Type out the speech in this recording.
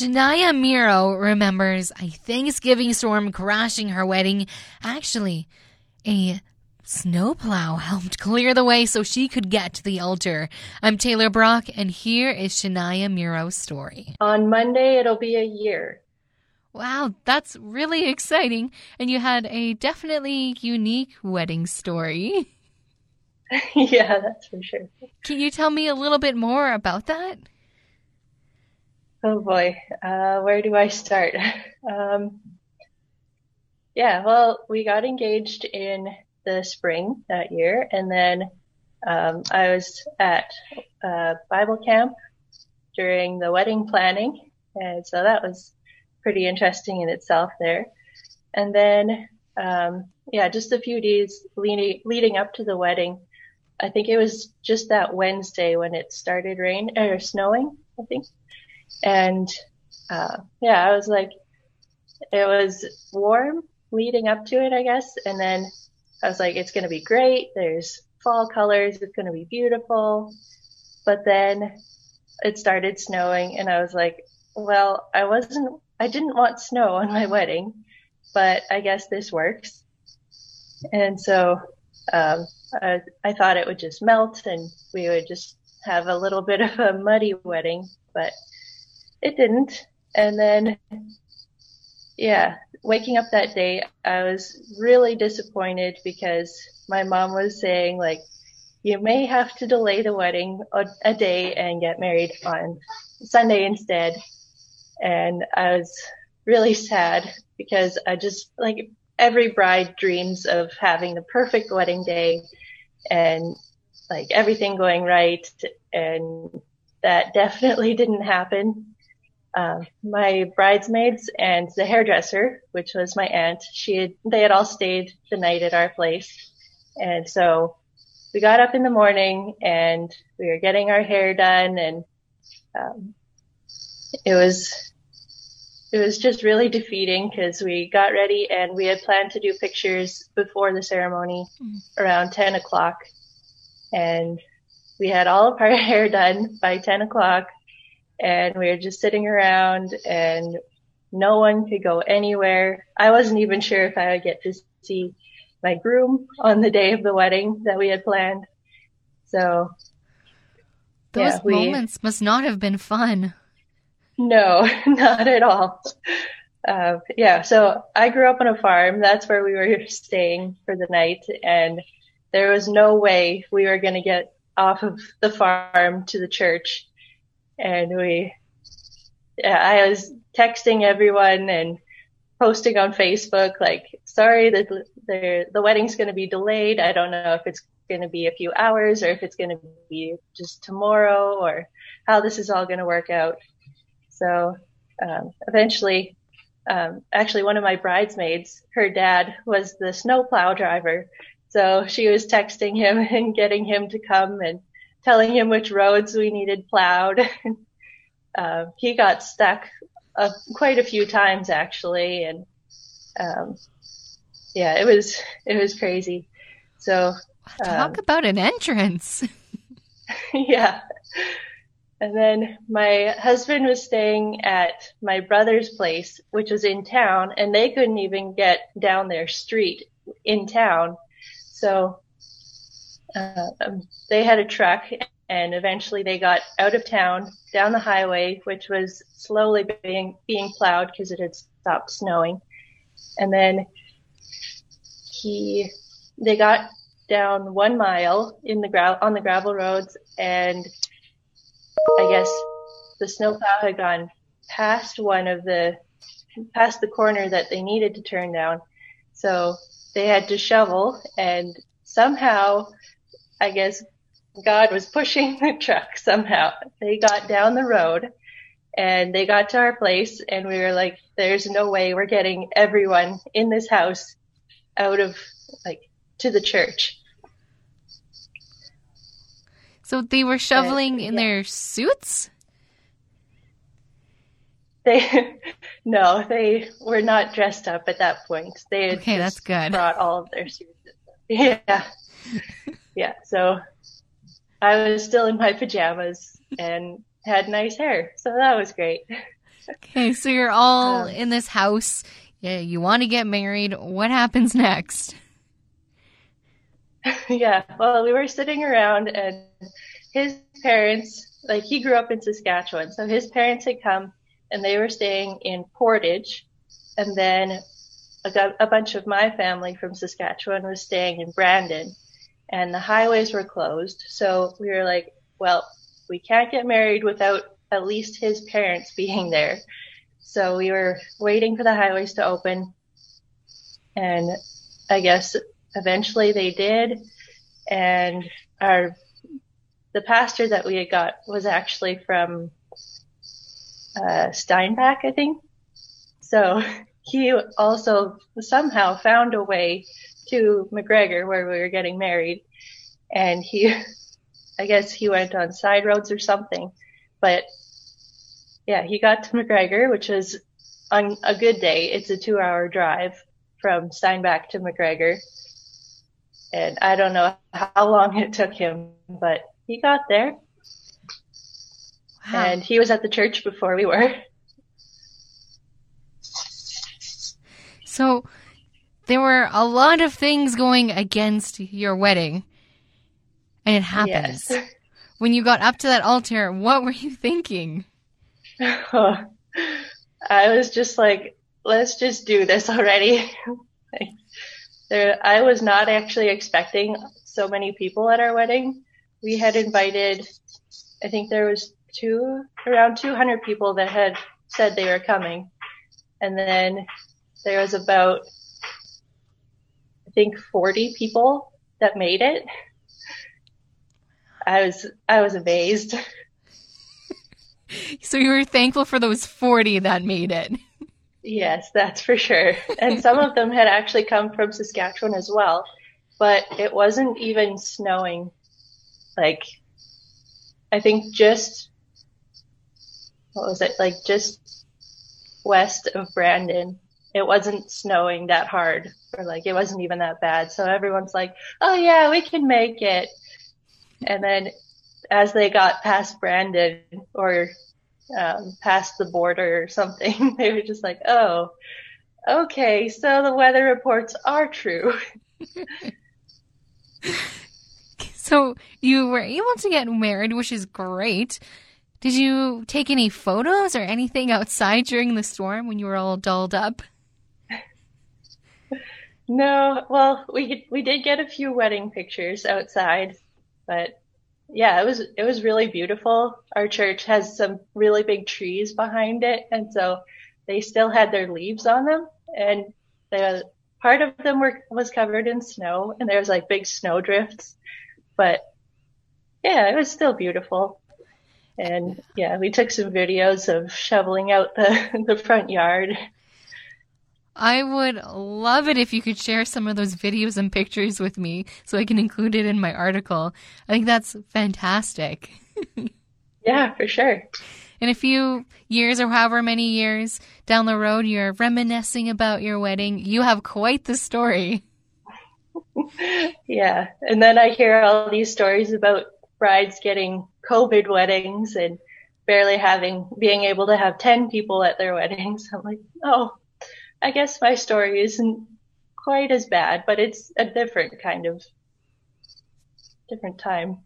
Shania Mierau remembers a Thanksgiving storm crashing her wedding. Actually, a snowplow helped clear the way so she could get to the altar. I'm Taylor Brock, and here is Shania Mierau's story. On Monday, it'll be a year. Wow, that's really exciting. And you had a definitely unique wedding story. yeah, that's for sure. Can you tell me a little bit more about that? Oh boy, uh, where do I start? Um, yeah, well, we got engaged in the spring that year, and then um, I was at Bible camp during the wedding planning, and so that was pretty interesting in itself there. And then, um, yeah, just a few days leading leading up to the wedding, I think it was just that Wednesday when it started rain or snowing, I think. And uh, yeah, I was like, it was warm leading up to it, I guess. And then I was like, it's going to be great. There's fall colors. It's going to be beautiful. But then it started snowing and I was like, well, I wasn't, I didn't want snow on my wedding, but I guess this works. And so, um, I, I thought it would just melt and we would just have a little bit of a muddy wedding, but it didn't. And then, yeah, waking up that day, I was really disappointed because my mom was saying like, you may have to delay the wedding a, day and get married on Sunday instead. And I was really sad because I just like every bride dreams of having the perfect wedding day and like everything going right. And that definitely didn't happen. Uh, my bridesmaids and the hairdresser, which was my aunt, she had, they had all stayed the night at our place. And so we got up in the morning and we were getting our hair done and, um, it was, it was just really defeating because we got ready and we had planned to do pictures before the ceremony mm. around 10 o'clock and we had all of our hair done by 10 o'clock and we were just sitting around and no one could go anywhere. I wasn't even sure if I would get to see my groom on the day of the wedding that we had planned. So those yeah, we, moments must not have been fun. No, not at all. Uh, yeah, so I grew up on a farm. That's where we were staying for the night, and there was no way we were going to get off of the farm to the church and we, I was texting everyone and posting on Facebook like, sorry that the the wedding's going to be delayed. I don't know if it's going to be a few hours or if it's going to be just tomorrow or how this is all going to work out. So um, eventually, um, actually, one of my bridesmaids, her dad was the snowplow driver. So she was texting him and getting him to come and telling him which roads we needed plowed. uh, he got stuck uh, quite a few times actually, and um, yeah, it was it was crazy. So talk um, about an entrance. yeah. And then my husband was staying at my brother's place, which was in town, and they couldn't even get down their street in town. So um, they had a truck and eventually they got out of town down the highway, which was slowly being, being plowed because it had stopped snowing. And then he, they got down one mile in the gra- on the gravel roads and I guess the snowplow had gone past one of the, past the corner that they needed to turn down. So they had to shovel and somehow I guess God was pushing the truck somehow. They got down the road and they got to our place and we were like, there's no way we're getting everyone in this house out of like to the church. So they were shoveling in yeah. their suits? They no, they were not dressed up at that point. They okay, that's good. Brought all of their suits. Yeah yeah, so I was still in my pajamas and had nice hair. So that was great. okay, so you're all um, in this house. Yeah, you want to get married. What happens next? yeah, well, we were sitting around, and his parents, like, he grew up in Saskatchewan, so his parents had come and they were staying in Portage, and then a, a bunch of my family from Saskatchewan was staying in Brandon, and the highways were closed. So we were like, well, we can't get married without at least his parents being there. So we were waiting for the highways to open, and I guess eventually they did. And our the pastor that we had got was actually from uh, Steinbach, I think. So he also somehow found a way to McGregor where we were getting married. And he, I guess he went on side roads or something, but yeah, he got to McGregor, which was on a good day. It's a two hour drive from Steinbach to McGregor. And I don't know how long it took him, but he got there. Wow. And he was at the church before we were. So there were a lot of things going against your wedding. And it happens. Yes. When you got up to that altar, what were you thinking? I was just like, let's just do this already. like, there, I was not actually expecting so many people at our wedding. We had invited, I think there was two, around 200 people that had said they were coming. And then there was about, think 40 people that made it. I was, I was amazed. so you were thankful for those 40 that made it. Yes, that's for sure. And some of them had actually come from Saskatchewan as well, but it wasn't even snowing. Like, I think just, what was it, like just west of Brandon it wasn't snowing that hard or like it wasn't even that bad. So everyone's like, oh yeah, we can make it. And then as they got past Brandon or um, past the border or something, they were just like, oh, okay, so the weather reports are true. so you were able to get married, which is great. Did you take any photos or anything outside during the storm when you were all dolled up? No, well, we we did get a few wedding pictures outside, but yeah, it was it was really beautiful. Our church has some really big trees behind it, and so they still had their leaves on them, and the part of them were was covered in snow, and there was like big snow drifts, but yeah, it was still beautiful. And yeah, we took some videos of shoveling out the the front yard. I would love it if you could share some of those videos and pictures with me so I can include it in my article. I think that's fantastic. yeah, for sure. In a few years or however many years down the road, you're reminiscing about your wedding. You have quite the story. yeah. And then I hear all these stories about brides getting COVID weddings and barely having, being able to have 10 people at their weddings. I'm like, oh, I guess my story isn't quite as bad, but it's a different kind of different time.